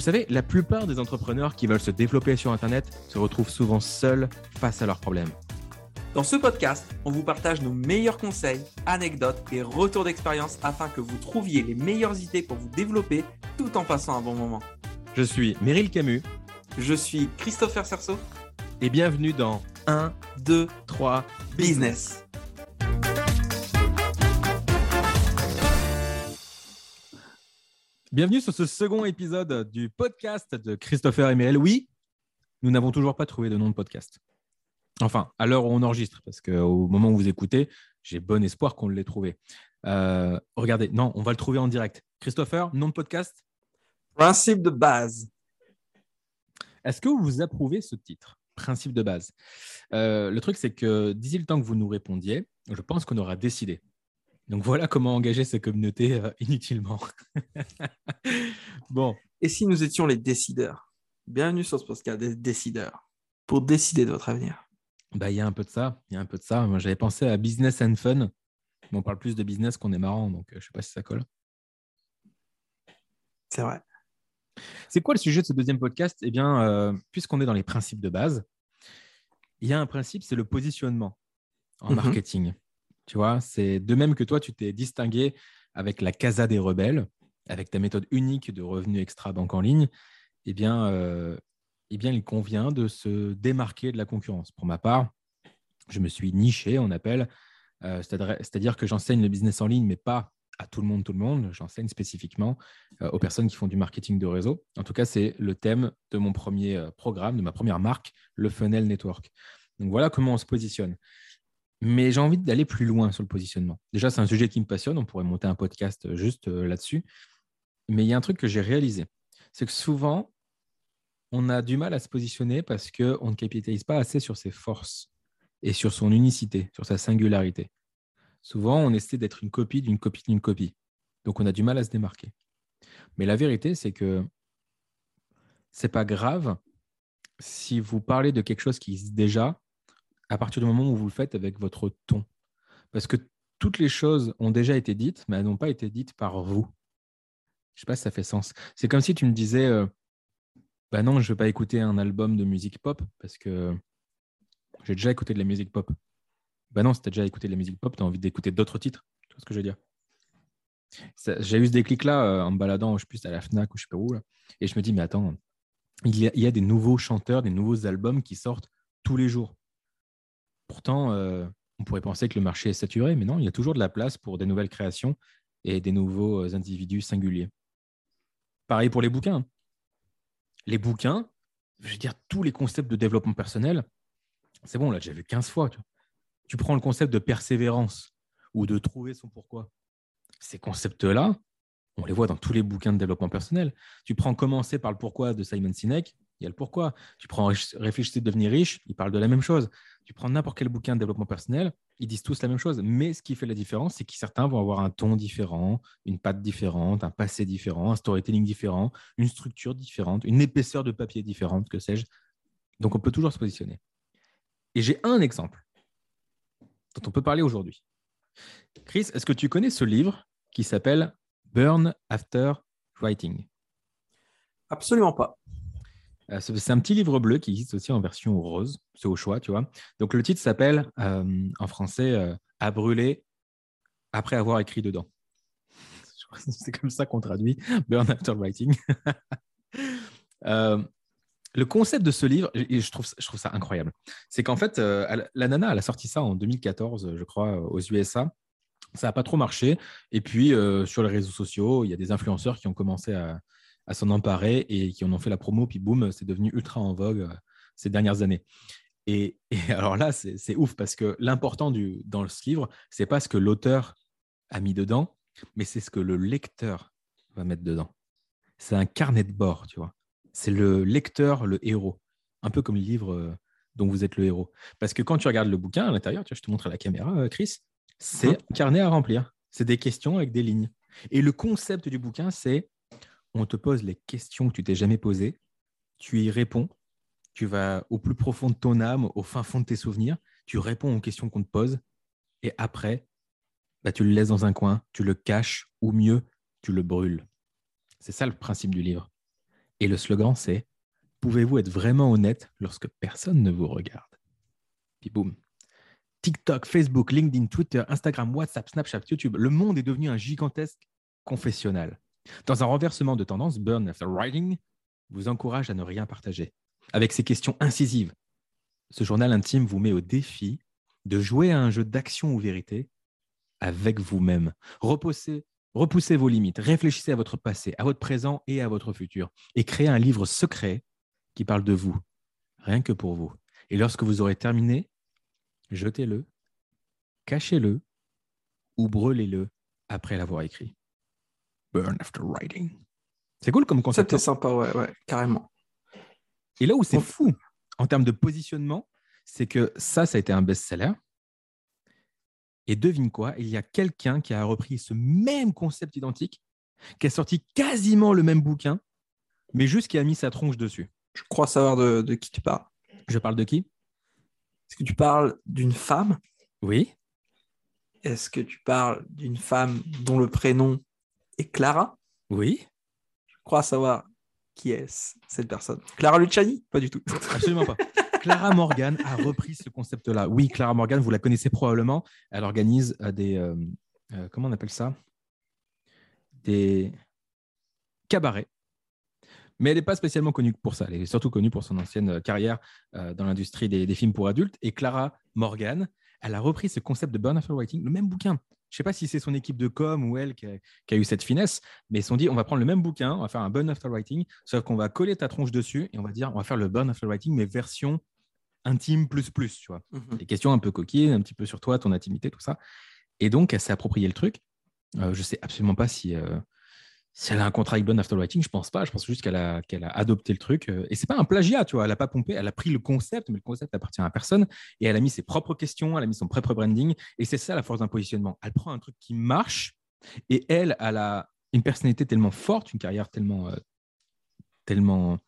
Vous savez, la plupart des entrepreneurs qui veulent se développer sur Internet se retrouvent souvent seuls face à leurs problèmes. Dans ce podcast, on vous partage nos meilleurs conseils, anecdotes et retours d'expérience afin que vous trouviez les meilleures idées pour vous développer tout en passant un bon moment. Je suis Meryl Camus. Je suis Christopher Cerceau. Et bienvenue dans 1, 2, 3 Business. Bienvenue sur ce second épisode du podcast de Christopher et Meryl. Oui, nous n'avons toujours pas trouvé de nom de podcast. Enfin, à l'heure où on enregistre, parce qu'au moment où vous écoutez, j'ai bon espoir qu'on l'ait trouvé. Euh, regardez, non, on va le trouver en direct. Christopher, nom de podcast? Principe de base. Est-ce que vous approuvez ce titre Principe de base? Euh, le truc, c'est que d'ici le temps que vous nous répondiez, je pense qu'on aura décidé. Donc voilà comment engager sa communauté euh, inutilement. bon. Et si nous étions les décideurs? Bienvenue sur ce podcast des décideurs pour décider de votre avenir. Bah, il y a un peu de ça. Il y a un peu de ça. Moi, j'avais pensé à business and fun. Mais on parle plus de business qu'on est marrant, donc euh, je ne sais pas si ça colle. C'est vrai. C'est quoi le sujet de ce deuxième podcast? Eh bien, euh, puisqu'on est dans les principes de base, il y a un principe, c'est le positionnement en Mhm. marketing. C'est de même que toi, tu t'es distingué avec la Casa des Rebelles, avec ta méthode unique de revenus extra banque en ligne. Eh bien, euh, eh il convient de se démarquer de la concurrence. Pour ma part, je me suis niché, on appelle, euh, c'est-à-dire que j'enseigne le business en ligne, mais pas à tout le monde, tout le monde. J'enseigne spécifiquement euh, aux personnes qui font du marketing de réseau. En tout cas, c'est le thème de mon premier programme, de ma première marque, le Funnel Network. Donc voilà comment on se positionne. Mais j'ai envie d'aller plus loin sur le positionnement. Déjà, c'est un sujet qui me passionne. On pourrait monter un podcast euh, juste euh, là-dessus. Mais il y a un truc que j'ai réalisé. C'est que souvent, on a du mal à se positionner parce qu'on ne capitalise pas assez sur ses forces et sur son unicité, sur sa singularité. Souvent, on essaie d'être une copie d'une copie d'une copie. Donc, on a du mal à se démarquer. Mais la vérité, c'est que c'est pas grave si vous parlez de quelque chose qui existe déjà à partir du moment où vous le faites avec votre ton. Parce que toutes les choses ont déjà été dites, mais elles n'ont pas été dites par vous. Je sais pas si ça fait sens. C'est comme si tu me disais, euh, bah non, je ne vais pas écouter un album de musique pop parce que j'ai déjà écouté de la musique pop. Bah non, si tu as déjà écouté de la musique pop, tu as envie d'écouter d'autres titres. Tu vois ce que je veux dire? J'ai eu ce déclic-là euh, en me baladant, je sais plus, à la FNAC ou je sais pas où. là. et je me dis, mais attends, il y a des nouveaux chanteurs, des nouveaux albums qui sortent tous les jours. Pourtant, euh, on pourrait penser que le marché est saturé, mais non, il y a toujours de la place pour des nouvelles créations et des nouveaux euh, individus singuliers. Pareil pour les bouquins. Les bouquins, je veux dire, tous les concepts de développement personnel, c'est bon, on l'a déjà vu 15 fois. Tu, tu prends le concept de persévérance ou de trouver son pourquoi. Ces concepts-là, on les voit dans tous les bouquins de développement personnel. Tu prends Commencer par le pourquoi de Simon Sinek, il y a le pourquoi. Tu prends Réfléchissez de devenir riche, il parle de la même chose. Tu prends n'importe quel bouquin de développement personnel, ils disent tous la même chose. Mais ce qui fait la différence, c'est que certains vont avoir un ton différent, une patte différente, un passé différent, un storytelling différent, une structure différente, une épaisseur de papier différente, que sais-je. Donc on peut toujours se positionner. Et j'ai un exemple dont on peut parler aujourd'hui. Chris, est-ce que tu connais ce livre qui s'appelle Burn After Writing? Absolument pas. Euh, C'est un petit livre bleu qui existe aussi en version rose, c'est au choix, tu vois. Donc le titre s'appelle euh, en français euh, À brûler après avoir écrit dedans. C'est comme ça qu'on traduit Burn After Writing. Le concept de ce livre, je trouve, je trouve ça incroyable, c'est qu'en fait, la nana, elle a sorti ça en 2014, je crois, aux USA. Ça n'a pas trop marché. Et puis, sur les réseaux sociaux, il y a des influenceurs qui ont commencé à, à s'en emparer et qui en ont fait la promo. Puis boum, c'est devenu ultra en vogue euh, ces dernières années. Et, et alors là, c'est ouf parce que l'important du- dans ce livre, c'est pas ce que l'auteur a mis dedans, mais c'est ce que le lecteur va mettre dedans. C'est un carnet de bord, tu vois. C'est le lecteur, le héros. Un peu comme le livre euh, dont vous êtes le héros. Parce que quand tu regardes le bouquin à l'intérieur, je te montre à la caméra, euh, Chris, c'est Mhm. un carnet à remplir. C'est des questions avec des lignes. Et le concept du bouquin, c'est on te pose les questions que tu t'es jamais posées, tu y réponds, tu vas au plus profond de ton âme, au fin fond de tes souvenirs, tu réponds aux questions qu'on te pose, et après, bah, tu le laisses dans un coin, tu le caches, ou mieux, tu le brûles. C'est ça le principe du livre. Et le slogan, c'est Pouvez-vous être vraiment honnête lorsque personne ne vous regarde? Puis boum. TikTok, Facebook, LinkedIn, Twitter, Instagram, WhatsApp, Snapchat, YouTube, le monde est devenu un gigantesque confessionnal. Dans un renversement de tendance, Burn After Writing vous encourage à ne rien partager. Avec ses questions incisives, ce journal intime vous met au défi de jouer à un jeu d'action ou vérité avec vous-même. Repoussez, repoussez vos limites, réfléchissez à votre passé, à votre présent et à votre futur, et créez un livre secret qui parle de vous, rien que pour vous. Et lorsque vous aurez terminé, jetez-le, cachez-le ou brûlez-le après l'avoir écrit. Burn after writing. C'est cool comme concept. C'était hein. sympa, ouais, ouais, carrément. Et là où c'est fou en termes de positionnement, c'est que ça, ça a été un best-seller. Et devine quoi, il y a quelqu'un qui a repris ce même concept identique, qui a sorti quasiment le même bouquin, mais juste qui a mis sa tronche dessus. Je crois savoir de, de qui tu parles. Je parle de qui? Est-ce que tu parles d'une femme? Oui. Est-ce que tu parles d'une femme dont le prénom est Clara Oui. Je crois savoir qui est cette personne. Clara Luciani? Pas du tout. Absolument pas. Clara Morgan a repris ce concept-là. Oui, Clara Morgan, vous la connaissez probablement. Elle organise euh, des. Euh, euh, comment on appelle ça? Des cabarets. Mais elle n'est pas spécialement connue pour ça. Elle est surtout connue pour son ancienne carrière dans l'industrie des, des, films pour adultes. Et Clara Morgan, elle a repris ce concept de Burn After Writing, le même bouquin. Je ne sais pas si c'est son équipe de com ou elle qui a, eu cette finesse, mais ils se sont dit on va prendre le même bouquin, on va faire un burn after writing, sauf qu'on va coller ta tronche dessus et on va dire on va faire le burn after writing, mais version intime plus plus, tu vois. Mhm. Des questions un peu coquilles, un petit peu sur toi, ton intimité, tout ça. Et donc, elle s'est approprié le truc. Euh, je ne sais absolument pas si, euh, si elle a un contrat avec Burn After Writing, je pense pas. Je pense juste qu'elle a, a adopté le truc. Euh, et c'est pas un plagiat, tu vois. Elle a pas pompé, elle a pris le concept, mais le concept appartient à personne. Et elle a mis ses propres questions, elle a mis son propre branding. Et c'est ça la force d'un positionnement. Elle prend un truc qui marche et elle, elle a une personnalité tellement forte, une carrière tellement, euh, tellement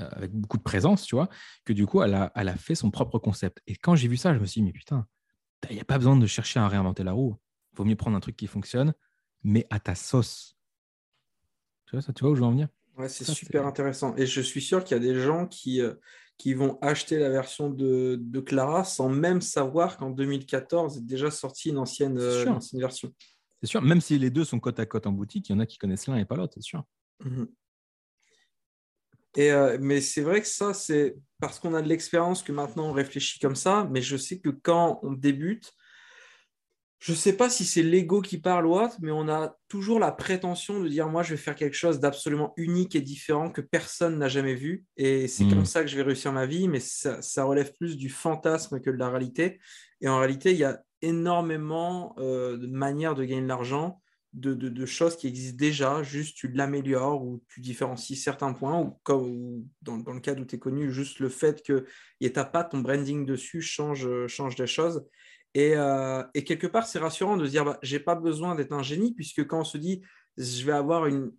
euh, avec beaucoup de présence, tu vois, que du coup, elle a, elle a fait son propre concept. Et quand j'ai vu ça, je me suis dit, mais putain, il n'y a pas besoin de chercher à réinventer la roue. Il vaut mieux prendre un truc qui fonctionne, mais à ta sauce tu vois, ça, tu vois où je veux en venir? Ouais, c'est super intéressant. Et je suis sûr qu'il y a des gens qui, euh, qui vont acheter la version de, de Clara sans même savoir qu'en 2014 est déjà sorti une ancienne, euh, ancienne version. C'est sûr, même si les deux sont côte à côte en boutique, il y en a qui connaissent l'un et pas l'autre, c'est sûr. Mhm. Et euh, mais c'est vrai que ça, c'est parce qu'on a de l'expérience que maintenant on réfléchit comme ça. Mais je sais que quand on débute, je ne sais pas si c'est l'ego qui parle ou autre, mais on a toujours la prétention de dire moi, je vais faire quelque chose d'absolument unique et différent que personne n'a jamais vu. Et c'est comme hmm. ça que je vais réussir ma vie, mais ça, relève plus du fantasme que de la réalité. Et en réalité, il y a énormément euh, de manières de gagner de l'argent, de, choses qui existent déjà, juste tu l'améliores ou tu différencies certains points, ou comme dans, le cas où tu es connu, juste le fait que ait ta patte, ton branding dessus change, change des choses. Euh, et, quelque part, c'est rassurant de se dire, bah, j'ai pas besoin d'être un génie, puisque quand on se dit, je vais avoir une,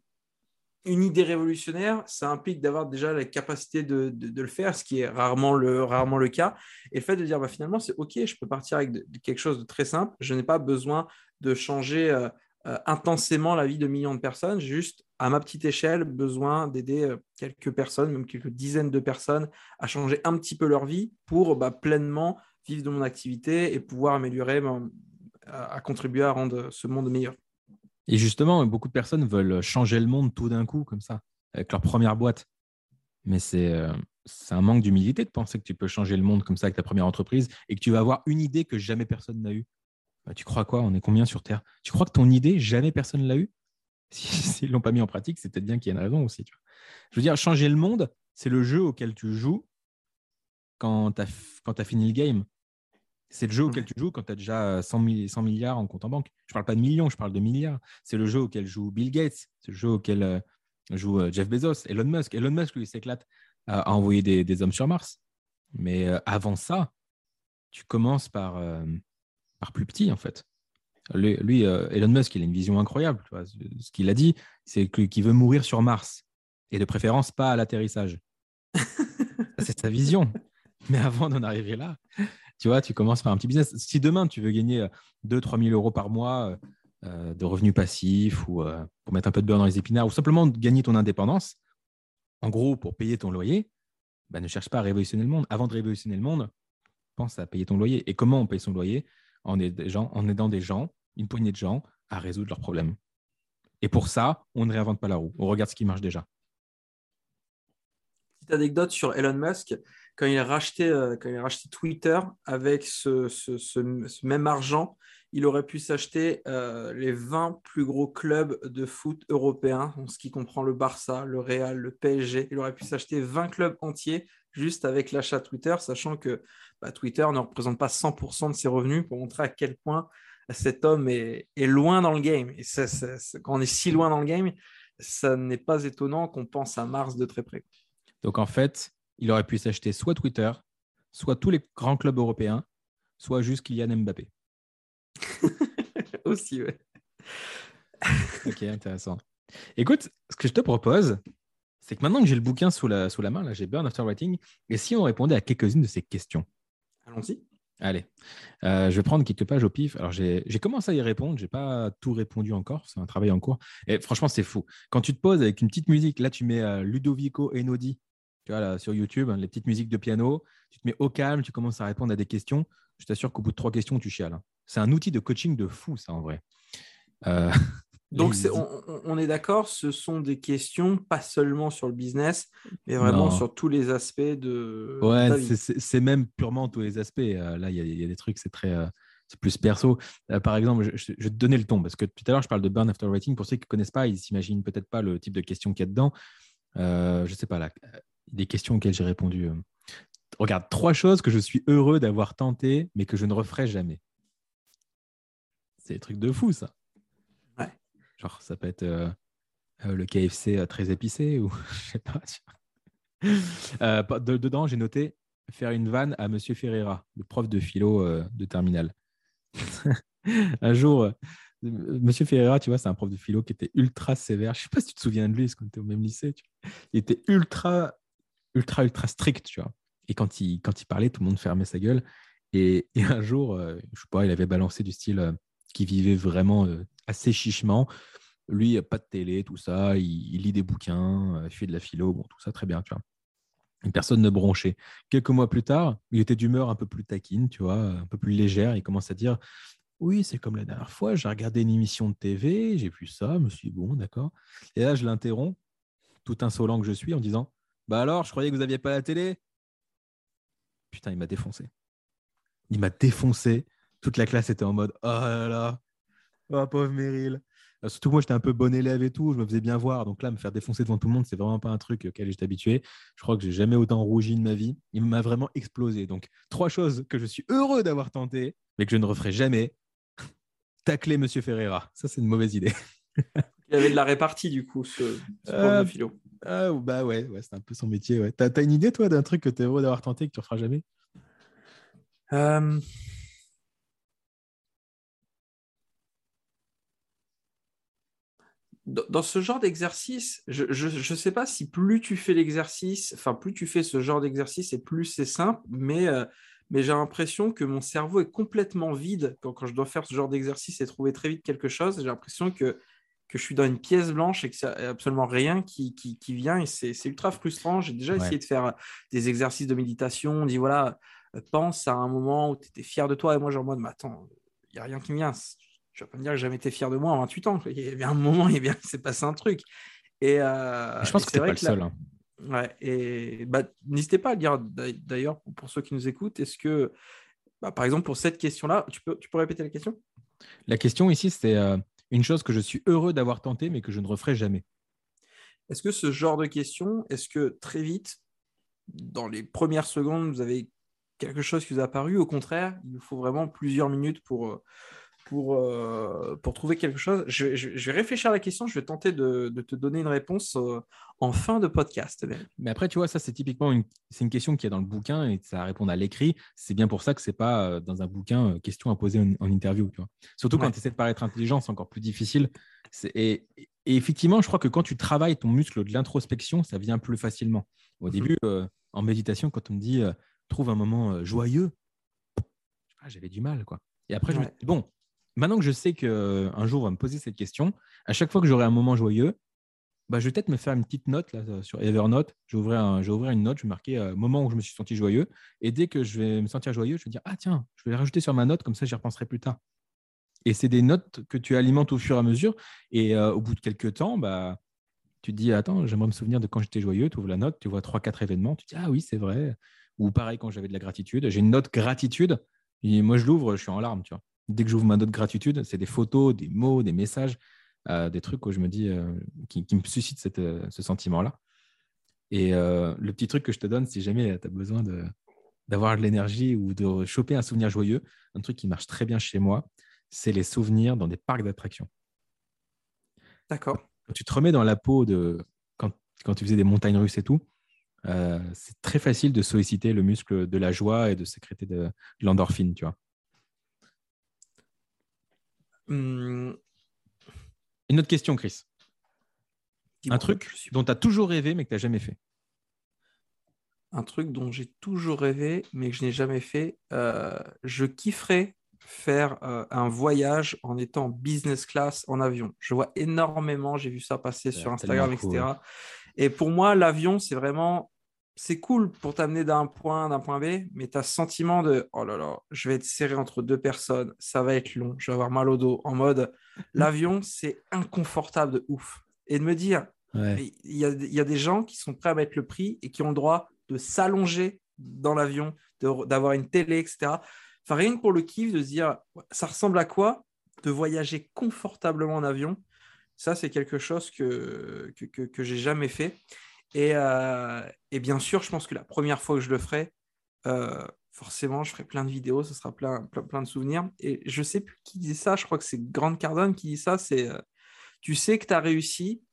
idée révolutionnaire, ça implique d'avoir déjà la capacité de, le faire, ce qui est rarement le, cas. Et le fait de dire, bah, finalement, c'est OK, je peux partir avec quelque chose de très simple, je n'ai pas besoin de changer euh, euh, intensément la vie de millions de personnes, juste, à ma petite échelle, besoin d'aider quelques personnes, même quelques dizaines de personnes, à changer un petit peu leur vie pour bah, pleinement vivre de mon activité et pouvoir améliorer, à, contribuer à rendre ce monde meilleur. Et justement, beaucoup de personnes veulent changer le monde tout d'un coup, comme ça, avec leur première boîte. Mais c'est euh, un manque d'humilité de penser que tu peux changer le monde comme ça avec ta première entreprise et que tu vas avoir une idée que jamais personne n'a eue. Bah, tu crois quoi? On est combien sur Terre? Tu crois que ton idée, jamais personne ne l'a eue? S'ils ne l'ont pas mis en pratique, c'est peut-être bien qu'il y ait une raison aussi. Je veux dire, changer le monde, c'est le jeu auquel tu joues quand tu as, fini le game. C'est le jeu auquel tu joues quand tu as déjà 100, milliards en compte en banque. Je ne parle pas de millions, je parle de milliards. C'est le jeu auquel joue Bill Gates, c'est le jeu auquel euh, joue euh, Jeff Bezos, Elon Musk. Elon Musk, lui, s'éclate à, envoyer des, hommes sur Mars. Mais euh, avant ça, tu commences par, par plus petit, en fait. Lui, Elon Musk, il a une vision incroyable. Ce qu'il a dit, c'est qu'il veut mourir sur Mars. Et de préférence, pas à l'atterrissage. c'est sa vision. Mais avant d'en arriver là, tu vois, tu commences par un petit business. Si demain, tu veux gagner 2-3 000 euros par mois euh, euh, de revenus passifs ou euh, pour mettre un peu de beurre dans les épinards ou simplement gagner ton indépendance, en gros, pour payer ton loyer, bah, ne cherche pas à révolutionner le monde. Avant de révolutionner le monde, pense à payer ton loyer. Et comment on paye son loyer? En, en aidant des gens, une poignée de gens, à résoudre leurs problèmes. Et pour ça, on ne réinvente pas la roue. On regarde ce qui marche déjà. Petite anecdote sur Elon Musk. Quand il a racheté, euh, quand il a racheté Twitter, avec ce, même argent, il aurait pu s'acheter euh, les 20 plus gros clubs de foot européens, en ce qui comprend le Barça, le Real, le PSG. Il aurait pu s'acheter 20 clubs entiers juste avec l'achat Twitter, sachant que bah, Twitter ne représente pas 100% de ses revenus pour montrer à quel point cet homme est, loin dans le game. Et quand on est si loin dans le game, ça n'est pas étonnant qu'on pense à Mars de très près. Donc en fait, il aurait pu s'acheter soit Twitter, soit tous les grands clubs européens, soit juste Kylian Mbappé. Aussi, ouais. ok, intéressant. Écoute, ce que je te propose, c'est que maintenant que j'ai le bouquin sous la, sous la main, là, j'ai Burn After Writing, et si on répondait à quelques-unes de ces questions? Allons-y. Allez, euh, je vais prendre quelques pages au pif. Alors, j'ai commencé à y répondre. Je n'ai pas tout répondu encore. C'est un travail en cours. Et franchement, c'est fou. Quand tu te poses avec une petite musique, là, tu mets euh, Ludovico Enodi tu vois, là, sur YouTube, hein, les petites musiques de piano. Tu te mets au calme, tu commences à répondre à des questions. Je t'assure qu'au bout de trois questions, tu chiales. Hein. C'est un outil de coaching de fou, ça, en vrai. Euh, Donc, on, est d'accord, ce sont des questions pas seulement sur le business, mais vraiment sur tous les aspects de. Ouais, c'est même purement tous les aspects. Euh, là, il y, a des trucs, c'est très. Euh, c'est plus perso. Euh, par exemple, je, vais te donner le ton parce que tout à l'heure, je parle de burn after writing. Pour ceux qui ne connaissent pas, ils s'imaginent peut-être pas le type de questions qu'il y a dedans. je ne sais pas, là, des questions auxquelles j'ai répondu. regarde, trois choses que je suis heureux d'avoir tenté, mais que je ne referai jamais. C'est des trucs de fou, ça. Genre, ça peut être euh, euh, le KFC euh, très épicé ou je sais pas. dedans, j'ai noté faire une vanne à Monsieur Ferreira, le prof de philo de terminale. un jour, Monsieur Ferreira, tu vois, c'est un prof de philo qui était ultra sévère. Je sais pas si tu te souviens de lui, parce qu'on était au même lycée. Il était ultra, ultra, ultra strict, tu vois. Et quand il, quand il parlait, tout le monde fermait sa gueule. Et, et un jour, je sais pas, il avait balancé du style qui vivait vraiment assez chichement. Lui, pas de télé, tout ça. Il, lit des bouquins, euh, il fait de la philo, bon, tout ça, très bien, tu vois. Une personne ne bronchait. Quelques mois plus tard, il était d'humeur un peu plus taquine, tu vois, un peu plus légère. Il commence à dire Oui, c'est comme la dernière fois, j'ai regardé une émission de TV, j'ai vu ça, je me suis dit, bon, d'accord. Et là, je l'interromps, tout insolent que je suis, en disant Bah alors, je croyais que vous n'aviez pas la télé Putain, il m'a défoncé. Il m'a défoncé. Toute la classe était en mode Oh là là, oh pauvre Meryl. Euh, surtout moi, j'étais un peu bon élève et tout, je me faisais bien voir. Donc là, me faire défoncer devant tout le monde, c'est vraiment pas un truc auquel j'étais habitué. Je crois que j'ai jamais autant rougi de ma vie. Il m'a vraiment explosé. Donc, trois choses que je suis heureux d'avoir tenté, mais que je ne referai jamais. Tacler Monsieur Ferreira. Ça, c'est une mauvaise idée. Il y avait de la répartie, du coup, ce, ce euh, de philo. Ah, bah ouais, ouais c'est un peu son métier. Ouais. T'as as une idée, toi, d'un truc que tu es heureux d'avoir tenté et que tu ne referas jamais? Euh, dans ce genre d'exercice, je ne sais pas si plus tu fais l'exercice, enfin plus tu fais ce genre d'exercice et plus c'est simple, mais, euh, mais j'ai l'impression que mon cerveau est complètement vide quand, quand je dois faire ce genre d'exercice et trouver très vite quelque chose. J'ai l'impression que, que je suis dans une pièce blanche et que c'est absolument rien qui, qui, qui vient et c'est ultra frustrant. J'ai déjà essayé de faire des exercices de méditation, on dit voilà, euh, pense à un moment où tu étais fier de toi et moi genre moi, mais attends, il n'y a rien qui me vient je vais pas me dire que j'ai jamais été fier de moi à 28 ans. Il y avait un moment, il s'est passé un truc. Et, euh, je pense que c'est pas le seul. Hein. Ouais, et bah, n'hésitez pas à dire d'ailleurs pour ceux qui nous écoutent, est-ce que, bah, par exemple, pour cette question-là, tu peux, tu peux répéter la question? La question ici, c'est euh, une chose que je suis heureux d'avoir tenté, mais que je ne referai jamais. Est-ce que ce genre de question, est-ce que très vite, dans les premières secondes, vous avez quelque chose qui vous a apparu Au contraire, il vous faut vraiment plusieurs minutes pour, euh, pour, euh, pour trouver quelque chose. Je, vais réfléchir à la question, je vais tenter de, te donner une réponse euh, en fin de podcast. Mais après, tu vois, ça, c'est typiquement une, c'est une question qui est dans le bouquin et ça répond à l'écrit. C'est bien pour ça que c'est pas euh, dans un bouquin question à poser en, interview. Tu vois. Surtout quand tu essaies de paraître intelligent, c'est encore plus difficile. Et, et, effectivement, je crois que quand tu travailles ton muscle de l'introspection, ça vient plus facilement. Au mhm. début, en méditation, quand on me dit trouve un moment joyeux, j'avais du mal. quoi. Et après, je me dis, bon, maintenant que je sais qu'un jour on va me poser cette question, à chaque fois que j'aurai un moment joyeux, bah, je vais peut-être me faire une petite note là, sur Evernote. Je vais ouvrir, une note, je vais marquer euh, moment où je me suis senti joyeux. Et dès que je vais me sentir joyeux, je vais dire Ah, tiens, je vais les rajouter sur ma note, comme ça, j'y repenserai plus tard. Et c'est des notes que tu alimentes au fur et à mesure. Et euh, au bout de quelques temps, bah, tu te dis Attends, j'aimerais me souvenir de quand j'étais joyeux. Tu ouvres la note, tu vois trois, quatre événements. Tu dis Ah oui, c'est vrai. Ou pareil, quand j'avais de la gratitude. J'ai une note gratitude. Et moi, je l'ouvre, je suis en larmes. Tu vois. Dès que j'ouvre ma note gratitude, c'est des photos, des mots, des messages des trucs où je me dis, euh, qui, me suscitent cette, euh, ce sentiment-là. Et euh, le petit truc que je te donne, si jamais tu as besoin de, d'avoir de l'énergie ou de choper un souvenir joyeux, un truc qui marche très bien chez moi, c'est les souvenirs dans des parcs d'attractions. D'accord. Quand tu te remets dans la peau de quand, quand tu faisais des montagnes russes et tout, c'est très facile de solliciter le muscle de la joie et de sécréter de, l'endorphine, tu vois. Hum, une autre question, Chris. Un truc dont tu as toujours rêvé mais que tu n'as jamais fait. Un truc dont j'ai toujours rêvé mais que je n'ai jamais fait. Euh, je kifferais faire euh, un voyage en étant business class en avion. Je vois énormément, j'ai vu ça passer sur Instagram, etc. Et pour moi, l'avion, c'est vraiment c'est cool pour t'amener d'un point d'un point B, mais tu as ce sentiment de oh là là, je vais être serré entre deux personnes, ça va être long, je vais avoir mal au dos. En mode, l'avion, c'est inconfortable de ouf. Et de me dire, il y, a, des gens qui sont prêts à mettre le prix et qui ont le droit de s'allonger dans l'avion, d'avoir une télé, etc. Enfin, rien que pour le kiff de se dire, ça ressemble à quoi de voyager confortablement en avion? Ça, c'est quelque chose que, que, que, que j'ai jamais fait. Euh, et, bien sûr, je pense que la première fois que je le ferai, euh, forcément, je ferai plein de vidéos, ce sera plein, plein, de souvenirs. Et je sais plus qui dit ça, je crois que c'est Grande Cardone qui dit ça, c'est euh, tu sais que tu as réussi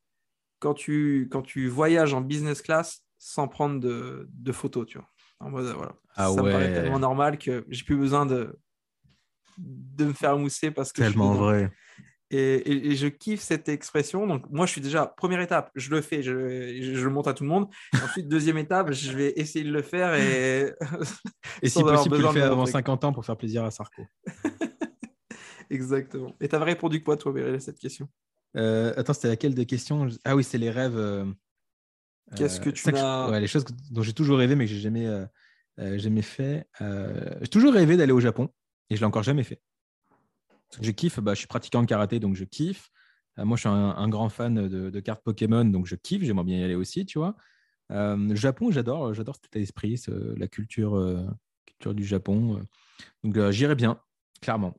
quand tu, quand tu voyages en business class sans prendre de, photos, tu vois. En mode, voilà. Ah ça me paraît tellement normal que j'ai plus besoin de, de me faire mousser parce que tellement vrai. Et, je kiffe cette expression. Donc, moi, je suis déjà, première étape, je le fais, je, le montre à tout le monde. Ensuite, deuxième étape, je vais essayer de le faire. Et, et si possible, tu le fais avant 50 ans pour faire plaisir à Sarko. Exactement. Et tu avais répondu quoi, toi, à cette question? Euh, Attends, c'était laquelle des questions? Ah oui, c'est les rêves. Euh, Qu'est-ce que tu as ouais, Les choses dont j'ai toujours rêvé, mais que j'ai jamais, euh, jamais fait. j'ai toujours rêvé d'aller au Japon et je l'ai encore jamais fait. Je kiffe, bah, je suis pratiquant de karaté, donc je kiffe. Euh, moi, je suis un, grand fan de, cartes Pokémon, donc je kiffe, j'aimerais bien y aller aussi, tu vois. Euh, Japon, j'adore, j'adore cet état d'esprit, la culture, euh, culture du Japon. Donc j'irai bien, clairement.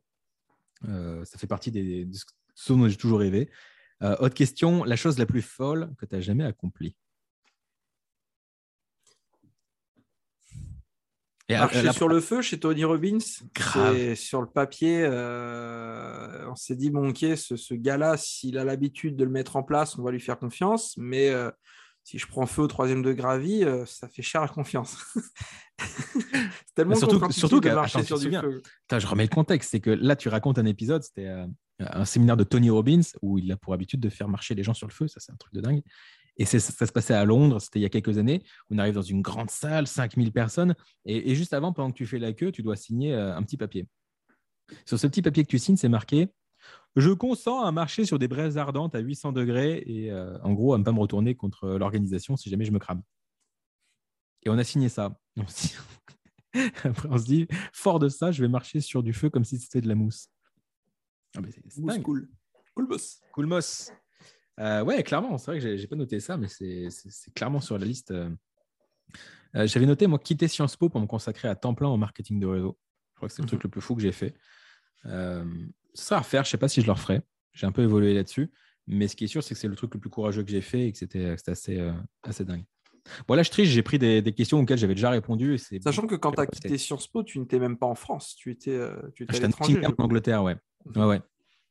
ça fait partie des, de ce dont j'ai toujours rêvé. autre question, la chose la plus folle que tu as jamais accomplie Marcher sur le feu chez Tony Robbins, sur le papier, euh, on s'est dit, bon, ok, ce, gars-là, s'il a l'habitude de le mettre en place, on va lui faire confiance, mais euh, si je prends feu au troisième degré à vie, euh, ça fait cher à confiance. c'est tellement surtout, surtout que marcher sur du feu. je remets le contexte, c'est que là, tu racontes un épisode, c'était un séminaire de Tony Robbins où il a pour habitude de faire marcher les gens sur le feu, ça c'est un truc de dingue. Et ça, se passait à Londres, c'était il y a quelques années. On arrive dans une grande salle, 5000 personnes. Et, juste avant, pendant que tu fais la queue, tu dois signer euh, un petit papier. Sur ce petit papier que tu signes, c'est marqué Je consens à marcher sur des braises ardentes à 800 degrés et euh, en gros à ne pas me retourner contre l'organisation si jamais je me crame. Et on a signé ça. Après, on se dit Fort de ça, je vais marcher sur du feu comme si c'était de la mousse. Ah, c'est cool. Cool boss. Cool boss. Euh, ouais, clairement, c'est vrai que j'ai pas noté ça, mais c'est clairement sur la liste. Euh. Euh, j'avais noté, moi, quitter Sciences Po pour me consacrer à temps plein au marketing de réseau. Je crois que c'est le truc mhm. le plus fou que j'ai fait. Euh, ça sera à faire, je sais pas si je le referai. J'ai un peu évolué là-dessus. Mais ce qui est sûr, c'est que c'est le truc le plus courageux que j'ai fait et que c'était assez, assez dingue. Bon, là, je triche, j'ai pris des, questions auxquelles j'avais déjà répondu. Sachant que quand tu as quitté Sciences Po, tu n'étais même pas en France, tu étais, tu étais à l'étranger. en Angleterre, ouais. Mhm. ouais, ouais.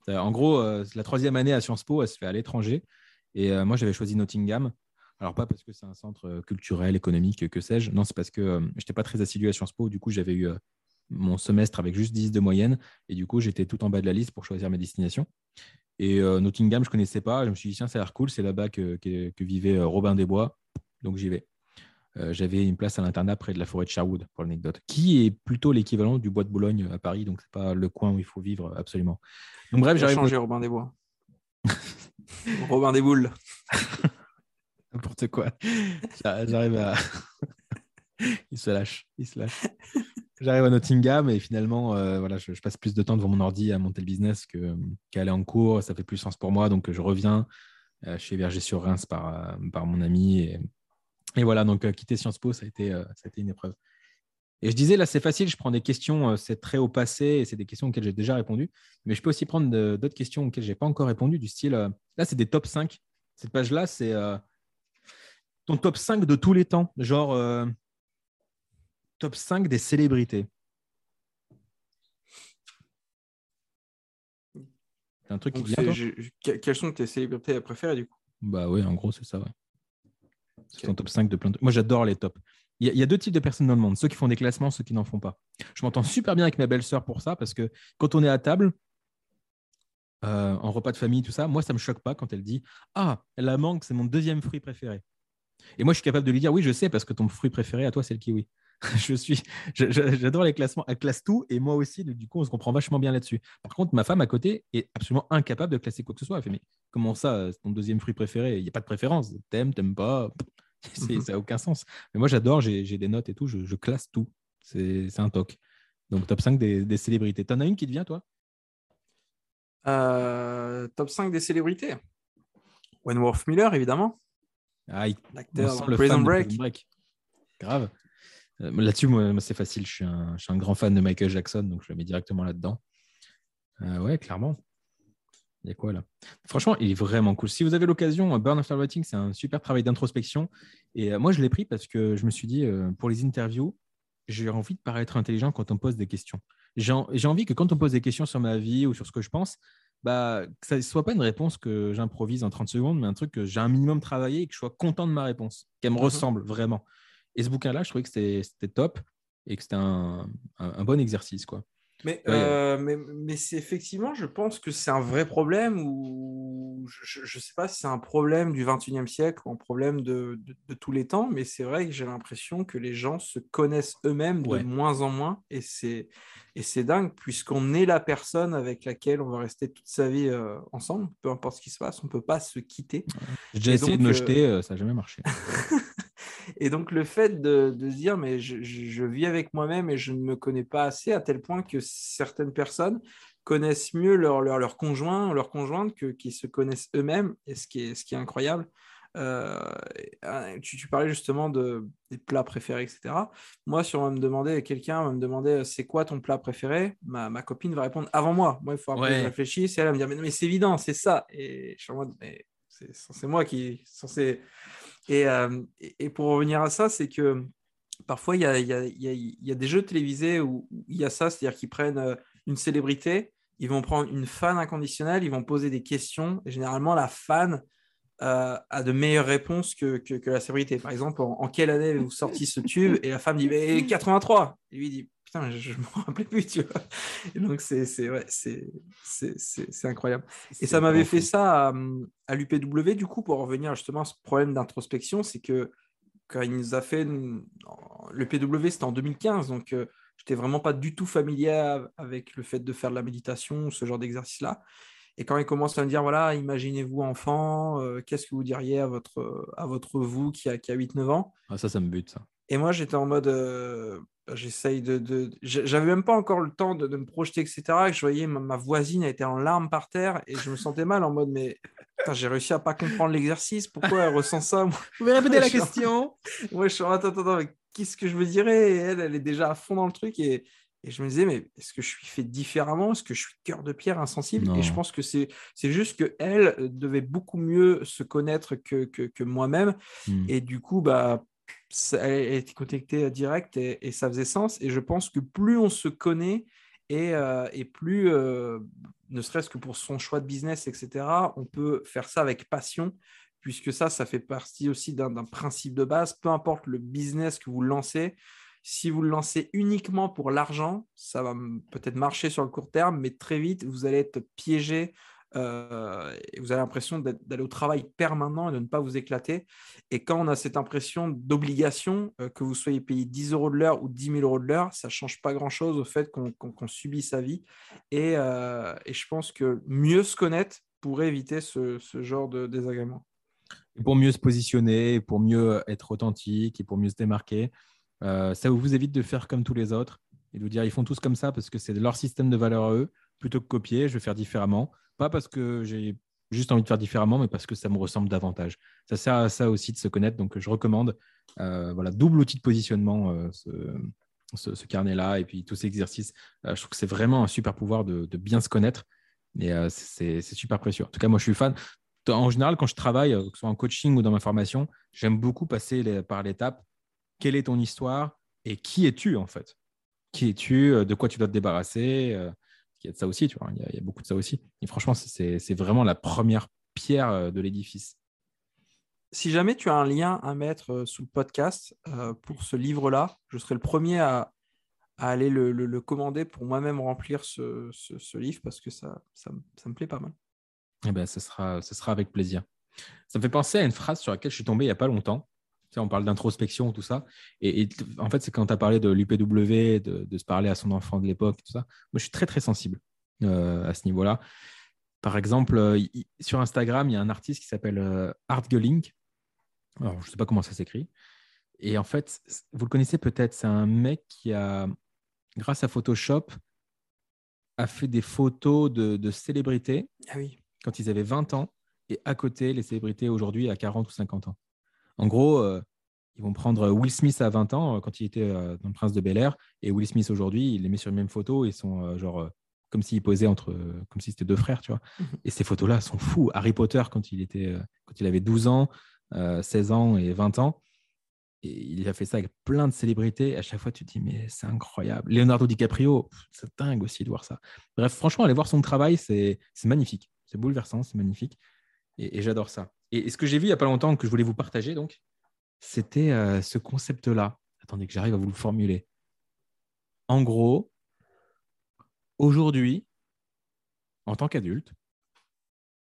Euh, en gros, euh, la troisième année à Sciences Po, elle se fait à l'étranger. Et euh, moi, j'avais choisi Nottingham. Alors, pas parce que c'est un centre culturel, économique, que sais-je. Non, c'est parce que je n'étais pas très assidu à Sciences Po. Du coup, j'avais eu mon semestre avec juste 10 de moyenne. Et du coup, j'étais tout en bas de la liste pour choisir ma destination. Et Nottingham, je ne connaissais pas. Je me suis dit, tiens, ça a l'air cool. C'est là-bas que, que, vivait Robin des Bois. Donc, j'y vais. J'avais une place à l'internat près de la forêt de Sherwood, pour l'anecdote, qui est plutôt l'équivalent du bois de Boulogne à Paris. Donc, ce n'est pas le coin où il faut vivre absolument. Donc bref, j'ai changé Robin des Bois? Robin des Boules. n'importe quoi. J'arrive à. il se lâche. Il se lâche. J'arrive à Nottingham et finalement, euh, voilà, je, passe plus de temps devant mon ordi à monter le business qu'à aller en cours. Ça fait plus sens pour moi. Donc, je reviens. Euh, je suis hébergé sur Reims par, euh, par mon ami. Et, et voilà, donc quitter Sciences Po, ça a, été, ça a été une épreuve. Et je disais, là, c'est facile, je prends des questions, c'est très au passé et c'est des questions auxquelles j'ai déjà répondu. Mais je peux aussi prendre d'autres questions auxquelles je n'ai pas encore répondu, du style, là, c'est des top 5. Cette page-là, c'est ton top 5 de tous les temps. Genre, top 5 des célébrités. un truc qui vient, Quelles sont tes célébrités préférées du coup? Bah oui, en gros, c'est ça. Ouais. C'est ton top 5 de plein de... Moi, j'adore les tops. Il y, a deux types de personnes dans le monde, ceux qui font des classements, ceux qui n'en font pas. Je m'entends super bien avec ma belle-sœur pour ça, parce que quand on est à table, euh, en repas de famille, tout ça, moi, ça ne me choque pas quand elle dit Ah, la mangue, c'est mon deuxième fruit préféré. Et moi, je suis capable de lui dire Oui, je sais, parce que ton fruit préféré à toi, c'est le kiwi. je suis, j'adore les classements. Elle classe tout et moi aussi. Du coup, on se comprend vachement bien là-dessus. Par contre, ma femme à côté est absolument incapable de classer quoi que ce soit. Elle fait mais comment ça, c'est ton deuxième fruit préféré? Il n'y a pas de préférence. T'aimes, t'aimes pas? ça n'a aucun sens. Mais moi, j'adore. J'ai des notes et tout. Je, classe tout. C'est un toc. Donc, top 5 des, des célébrités. T'en as une qui te vient, toi? Euh, Top 5 des célébrités. Wentworth Miller, évidemment. Ah, L'acteur Prison Break. Break. Grave. Euh, là-dessus, moi, c'est facile. Je suis, un, je suis, un, grand fan de Michael Jackson, donc je le mets directement là-dedans. Euh, ouais, clairement. Il y a quoi là? Franchement, il est vraiment cool. Si vous avez l'occasion, Burn After Writing, c'est un super travail d'introspection. Et euh, moi, je l'ai pris parce que je me suis dit, pour les interviews, j'ai envie de paraître intelligent quand on pose des questions. J'ai envie que quand on pose des questions sur ma vie ou sur ce que je pense, bah, que ça ne soit pas une réponse que j'improvise en 30 secondes, mais un truc que j'ai un minimum travaillé et que je sois content de ma réponse, qu'elle me mhm. ressemble vraiment. Et ce bouquin-là, je trouvais que c'était top et que c'était un, un, bon exercice. Quoi. Euh, mais, mais, c'est effectivement, je pense que c'est un vrai problème ou je ne sais pas si c'est un problème du 21e siècle ou un problème de, de, tous les temps, mais c'est vrai que j'ai l'impression que les gens se connaissent eux-mêmes de moins en moins et c'est, et c'est dingue puisqu'on est la personne avec laquelle on va rester toute sa vie euh, ensemble, peu importe ce qui se passe, on ne peut pas se quitter. J'ai essayé de me euh, jeter, ça n'a jamais marché. Et donc, le fait de, se dire, mais je, vis avec moi-même et je ne me connais pas assez, à tel point que certaines personnes connaissent mieux leur, leur, leur conjoint, leur conjointe, que, qui se connaissent eux-mêmes, et ce qui est, ce qui est incroyable. Euh, tu, parlais justement de, des plats préférés, etc. Moi, si on va me demander, quelqu'un va me demander c'est quoi ton plat préféré, ma, ma, copine va répondre avant moi. Moi, il faut que je réfléchisse et elle va me dire mais, mais c'est évident, c'est ça. Et je suis en mode mais c'est moi qui censé euh, et, pour revenir à ça, c'est que parfois, il y a, des jeux télévisés où il y a ça, c'est-à-dire qu'ils prennent euh, une célébrité, ils vont prendre une fan inconditionnelle, ils vont poser des questions, et généralement, la fan euh, a de meilleures réponses que, la célébrité. Par exemple, en, quelle année avez-vous sorti ce tube Et la femme dit 83. Et lui dit putain, je ne me rappelais plus, tu vois. Et donc, c'est ouais, incroyable. Et ça m'avait fait ça à, à l'UPW, du coup, pour revenir justement à ce problème d'introspection, c'est que quand il nous a fait. Le PW, c'était en 2015, donc je euh, j'étais vraiment pas du tout familier avec le fait de faire de la méditation, ce genre d'exercice-là. Et quand il commence à me dire, voilà, imaginez-vous enfant, euh, qu'est-ce que vous diriez à votre, à votre vous qui a, qui a 8-9 ans? Ah, Ça, ça me bute, ça. Et moi, j'étais en mode, euh, bah, j'essaye de, de... J'avais même pas encore le temps de, me projeter, etc. Et je voyais ma, voisine était en larmes par terre et je me sentais mal en mode, mais j'ai réussi à pas comprendre l'exercice. Pourquoi elle ressent ça Vous pouvez répéter la question? Moi, je suis en attends, attends, qu'est-ce que je me dirais? Et elle, elle est déjà à fond dans le truc et, et je me disais, mais est-ce que je suis fait différemment? Est-ce que je suis cœur de pierre, insensible? Et je pense que c'est juste qu'elle devait beaucoup mieux se connaître que, que, que moi-même. Hmm. Et du coup, bah, elle était connectée direct et, et, ça faisait sens. Et je pense que plus on se connaît et, euh, et plus, euh, ne serait-ce que pour son choix de business, etc., on peut faire ça avec passion, puisque ça, ça fait partie aussi d'un principe de base. Peu importe le business que vous lancez, si vous le lancez uniquement pour l'argent, ça va peut-être marcher sur le court terme, mais très vite, vous allez être piégé euh, et vous avez l'impression d'aller au travail permanent et de ne pas vous éclater. Et quand on a cette impression d'obligation, euh, que vous soyez payé 10 euros de l'heure ou 10 000 euros de l'heure, ça ne change pas grand-chose au fait qu'on subit sa vie. Euh, et, je pense que mieux se connaître pourrait éviter ce, genre de désagrément. pour mieux se positionner, pour mieux être authentique et pour mieux se démarquer. Euh, ça vous évite de faire comme tous les autres et de vous dire ils font tous comme ça parce que c'est leur système de valeur à eux, plutôt que copier, je vais faire différemment. Pas parce que j'ai juste envie de faire différemment, mais parce que ça me ressemble davantage. Ça sert à ça aussi de se connaître, donc je recommande. Euh, voilà, double outil de positionnement, euh, ce, carnet-là, et puis tous ces exercices. je trouve que c'est vraiment un super pouvoir de, bien se connaître. Et c'est super précieux. En tout cas, moi, je suis fan en général, quand je travaille, que ce soit en coaching ou dans ma formation, j'aime beaucoup passer par l'étape quelle est ton histoire et qui es-tu en fait? Qui es-tu? Euh, De quoi tu dois te débarrasser? Euh, Il y a de ça aussi, tu vois. Il y a, beaucoup de ça aussi. Et franchement, c'est vraiment la première pierre euh, de l'édifice. Si jamais tu as un lien à mettre sous le podcast pour ce livre-là, je serai le premier à, aller le, commander pour moi-même remplir ce, livre parce que ça, ça, me plaît pas mal. Eh ben, ce sera, ce sera avec plaisir. Ça me fait penser à une phrase sur laquelle je suis tombé il n'y a pas longtemps on parle d'introspection, tout ça. Et, en fait, c'est quand tu as parlé de l'UPW, de, se parler à son enfant de l'époque, tout ça. Moi, je suis très, très sensible euh, à ce niveau-là. Par exemple, euh, sur Instagram, il y a un artiste qui s'appelle euh, Art Gelling. Alors, je ne sais pas comment ça s'écrit. Et en fait, vous le connaissez peut-être, c'est un mec qui a, grâce à Photoshop, a fait des photos de, célébrités ah oui. quand ils avaient 20 ans. Et à côté, les célébrités aujourd'hui à 40 ou 50 ans. En gros, euh, ils vont prendre Will Smith à 20 ans euh, quand il était euh, dans Le Prince de Bel Air et Will Smith aujourd'hui, il les met sur les mêmes photos. Ils sont genre comme s'ils posaient entre, comme si c'était deux frères, tu vois. Mhm. Et ces photos-là sont fous. Harry Potter quand il était, quand il avait 12 ans, 16 ans et 20 ans. Et il a fait ça avec plein de célébrités. À chaque fois, tu te dis, mais c'est incroyable. Leonardo DiCaprio, c'est dingue aussi de voir ça. Bref, franchement, aller voir son travail, c'est magnifique. C'est bouleversant, c'est magnifique. et j'adore ça. Et, ce que j'ai vu il n'y a pas longtemps, que je voulais vous partager, donc, c'était euh, ce concept-là. Attendez que j'arrive à vous le formuler. En gros, aujourd'hui, en tant qu'adulte,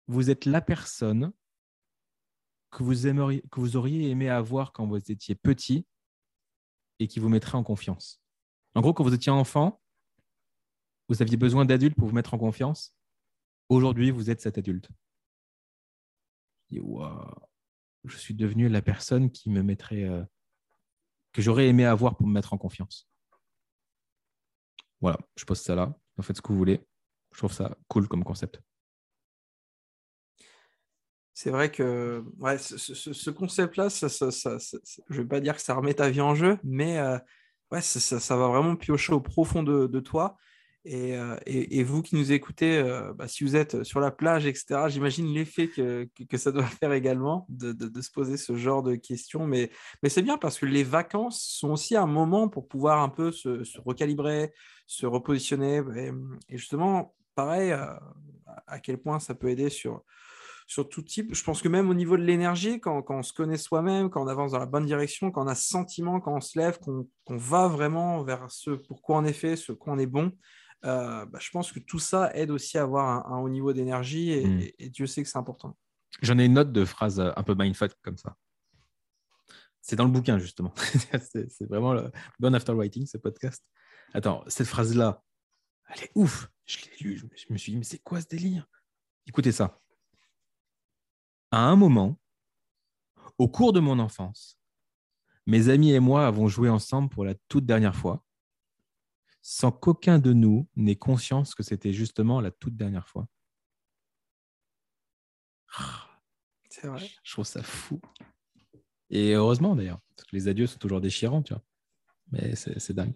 vous êtes la personne que vous, que vous auriez aimé avoir quand vous étiez petit et qui vous mettrait en confiance. En gros, quand vous étiez enfant, vous aviez besoin d'adultes pour vous mettre en confiance. Aujourd'hui, vous êtes cet adulte je suis devenu la personne qui me mettrait, euh, que j'aurais aimé avoir pour me mettre en confiance. Voilà, je pose ça là. En faites ce que vous voulez. Je trouve ça cool comme concept. C'est vrai que ce, concept-là, je ne vais pas dire que ça remet ta vie en jeu, mais euh, ça, va vraiment piocher au profond de toi. Euh, et, vous qui nous écoutez, euh, bah, si vous êtes sur la plage, etc., j'imagine l'effet que, que, ça doit faire également de, de, se poser ce genre de questions. Mais, mais c'est bien parce que les vacances sont aussi un moment pour pouvoir un peu se, recalibrer, se repositionner. Et, justement, pareil, euh, à quel point ça peut aider sur, sur tout type. Je pense que même au niveau de l'énergie, quand, quand, on se connaît soi-même, quand on avance dans la bonne direction, quand on a ce sentiment, quand on se lève, qu'on va vraiment vers ce pourquoi on est fait, ce qu'on est bon, bah, je pense que tout ça aide aussi à avoir un, haut niveau d'énergie hmm. et, Dieu sait que c'est important. J'en ai une note de phrase euh, un peu mindfuck comme ça. C'est dans le bouquin, justement. c'est vraiment le bon after writing, ce podcast. Attends, cette phrase-là, elle est ouf. Je l'ai lu, je me suis dit, mais c'est quoi ce délire? Écoutez ça. À un moment, au cours de mon enfance, mes amis et moi avons joué ensemble pour la toute dernière fois sans qu'aucun de nous n'ait conscience que c'était justement la toute dernière fois. C'est vrai. Je trouve ça fou. Et heureusement d'ailleurs, parce que les adieux sont toujours déchirants, tu vois. Mais c'est dingue.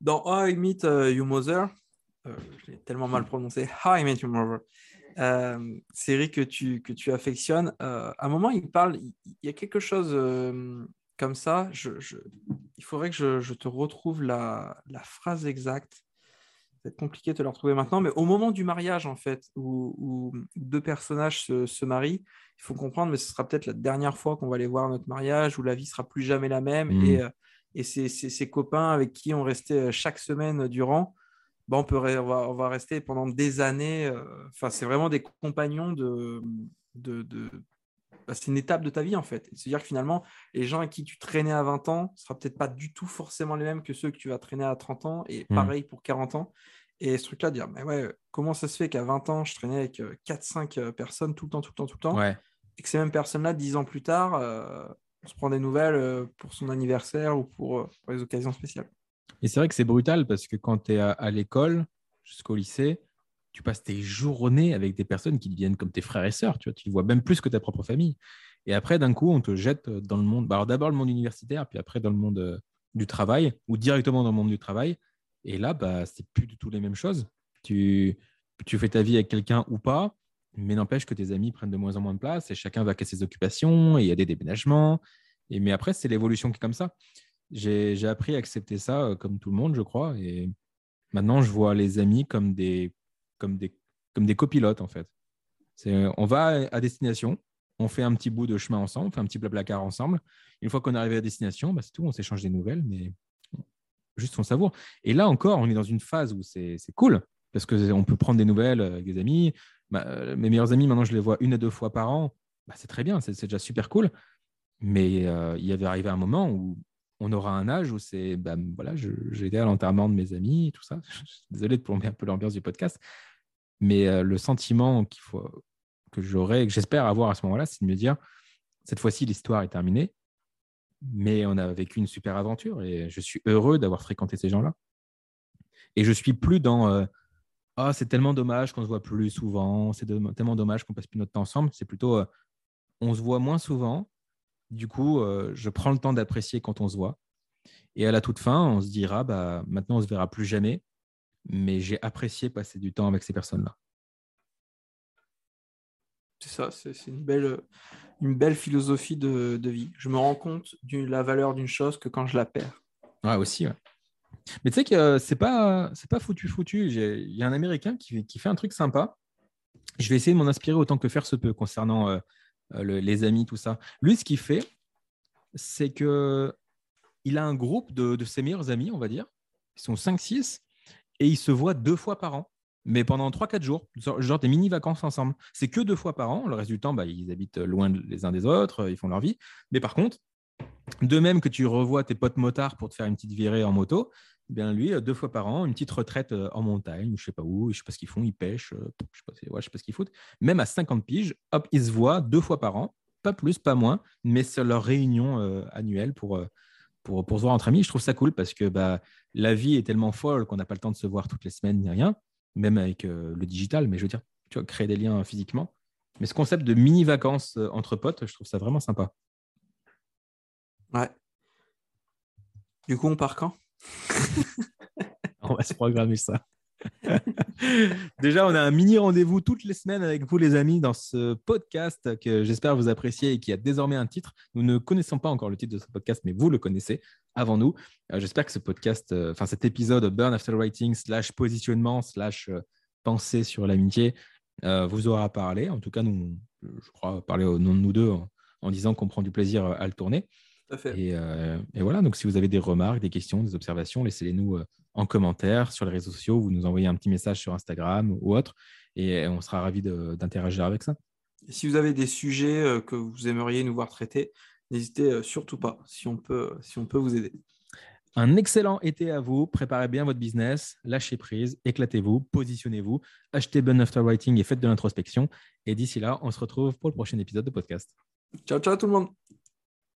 Dans How I Meet uh, Your Mother, euh, je l'ai tellement mal prononcé, How I Met Your Mother, euh, série que tu, que tu affectionnes, euh, à un moment, il parle, il, y a quelque chose comme ça, je, il faudrait que je, te retrouve la, phrase exacte. C'est compliqué de la retrouver maintenant, mais au moment du mariage, en fait, où, deux personnages se, marient, il faut comprendre, mais ce sera peut-être la dernière fois qu'on va aller voir notre mariage, où la vie sera plus jamais la même. Mmh. Et, euh, et ces, copains avec qui on restait euh, chaque semaine durant, bah, on, peut, on, va, rester pendant des années. Euh, enfin, c'est vraiment des compagnons de, de, bah, c'est une étape de ta vie en fait. C'est-à-dire que finalement, les gens avec qui tu traînais à 20 ans ne sera peut-être pas du tout forcément les mêmes que ceux que tu vas traîner à 30 ans et mmh. pareil pour 40 ans. Et ce truc-là, dire, mais ouais, comment ça se fait qu'à 20 ans, je traînais avec 4-5 euh, euh, personnes tout le temps, tout le temps, tout le temps ouais. et que ces mêmes personnes-là, dix ans plus tard, euh, on se prend des nouvelles pour son anniversaire ou pour, pour les occasions spéciales. Et c'est vrai que c'est brutal parce que quand tu es à, à l'école, jusqu'au lycée, tu passes tes journées avec des personnes qui deviennent comme tes frères et sœurs. Tu, vois, tu les vois même plus que ta propre famille. Et après, d'un coup, on te jette dans le monde. bah, alors d'abord le monde universitaire, puis après dans le monde euh, du travail, ou directement dans le monde du travail. Et là, bah, c'est plus du tout les mêmes choses. Tu, tu fais ta vie avec quelqu'un ou pas, mais n'empêche que tes amis prennent de moins en moins de place et chacun va à ses occupations et il y a des déménagements. Et, mais après, c'est l'évolution qui est comme ça. J'ai j'ai appris à accepter ça euh, comme tout le monde, je crois. Et maintenant, je vois les amis comme des, comme des, comme des copilotes, en fait. On va à destination, on fait un petit bout de chemin ensemble, on fait un petit blablacar ensemble. Une fois qu'on est arrivé à destination, bah, c'est tout, on s'échange des nouvelles, mais juste on savoure. Et là encore, on est dans une phase où c'est cool, parce qu'on peut prendre des nouvelles avec des amis. Bah, euh, mes meilleurs amis, maintenant, je les vois une à deux fois par an. Bah, c'est très bien, c'est c'est déjà super cool. Mais euh, il y avait arrivé un moment où on aura un âge où c'est, bah, voilà, j'ai été à l'enterrement de mes amis, tout ça. Désolé de plomber un peu l'ambiance du podcast, mais euh, le sentiment qu'il faut, que j'aurai, que j'espère avoir à ce moment-là, c'est de me dire, cette fois-ci, l'histoire est terminée, mais on a vécu une super aventure et je suis heureux d'avoir fréquenté ces gens-là. Et je suis plus dans, euh, ah, c'est tellement dommage qu'on se voit plus souvent, c'est tellement dommage qu'on passe plus notre temps ensemble. C'est plutôt, euh, on se voit moins souvent. Du coup, euh, je prends le temps d'apprécier quand on se voit. Et à la toute fin, on se dira, bah, maintenant, on se verra plus jamais. Mais j'ai apprécié passer du temps avec ces personnes-là. C'est ça, c'est une belle, une belle philosophie de, de vie. Je me rends compte de la valeur d'une chose que quand je la perds. Ouais, aussi. ouais. Mais tu sais que euh, c'est pas, c'est pas foutu foutu. Il y a un Américain qui, qui fait un truc sympa. Je vais essayer de m'en inspirer autant que faire se peut concernant euh, le- les amis, tout ça. Lui, ce qu'il fait, c'est que il a un groupe de, de ses meilleurs amis, on va dire. Ils sont 5-6 et ils se voient deux fois par an. Mais pendant 3-4 jours, genre genre des mini-vacances ensemble. C'est que deux fois par an. Le reste du temps, bah, ils habitent loin les uns des autres, ils font leur vie. Mais par contre, de même que tu revois tes potes motards pour te faire une petite virée en moto, eh bien lui, euh, deux fois par an, une petite retraite euh, en montagne, je sais pas où, je sais pas ce qu'ils font, ils pêchent, euh, je sais pas, ouais, je sais pas ce qu'ils foutent. Même à 50 piges, hop, ils se voient deux fois par an, pas plus, pas moins, mais c'est leur réunion annuelle pour, pour, pour se voir entre amis. Je trouve ça cool parce que bah, la vie est tellement folle qu'on n'a pas le temps de se voir toutes les semaines ni rien, même avec le digital, mais je veux dire, tu vois, créer des liens physiquement. Mais ce concept de mini-vacances entre potes, je trouve ça vraiment sympa. Ouais. Du coup, on part quand? On va se programmer ça. Déjà, on a un mini rendez-vous toutes les semaines avec vous, les amis, dans ce podcast que j'espère vous appréciez et qui a désormais un titre. Nous ne connaissons pas encore le titre de ce podcast, mais vous le connaissez avant nous. Euh, j'espère que ce podcast, euh, enfin cet épisode Burn After Writing slash positionnement slash euh, pensée sur l'amitié vous aura parlé. En tout cas, nous, je crois parler au nom de nous deux en disant qu'on prend du plaisir à le tourner. Tout à fait. Et, euh, et voilà, donc si vous avez des remarques, des questions, des observations, laissez-les nous euh, en commentaire sur les réseaux sociaux. Vous nous envoyez un petit message sur Instagram ou autre et on sera ravis d'interagir avec ça. Et si vous avez des sujets euh, que vous aimeriez nous voir traiter, n'hésitez surtout pas si on peut, si on peut vous aider. Un excellent été à vous. Préparez bien votre business, lâchez prise, éclatez-vous, positionnez-vous, achetez Burn After Writing et faites de l'introspection. Et d'ici là, on se retrouve pour le prochain épisode de podcast. Ciao, ciao tout le monde.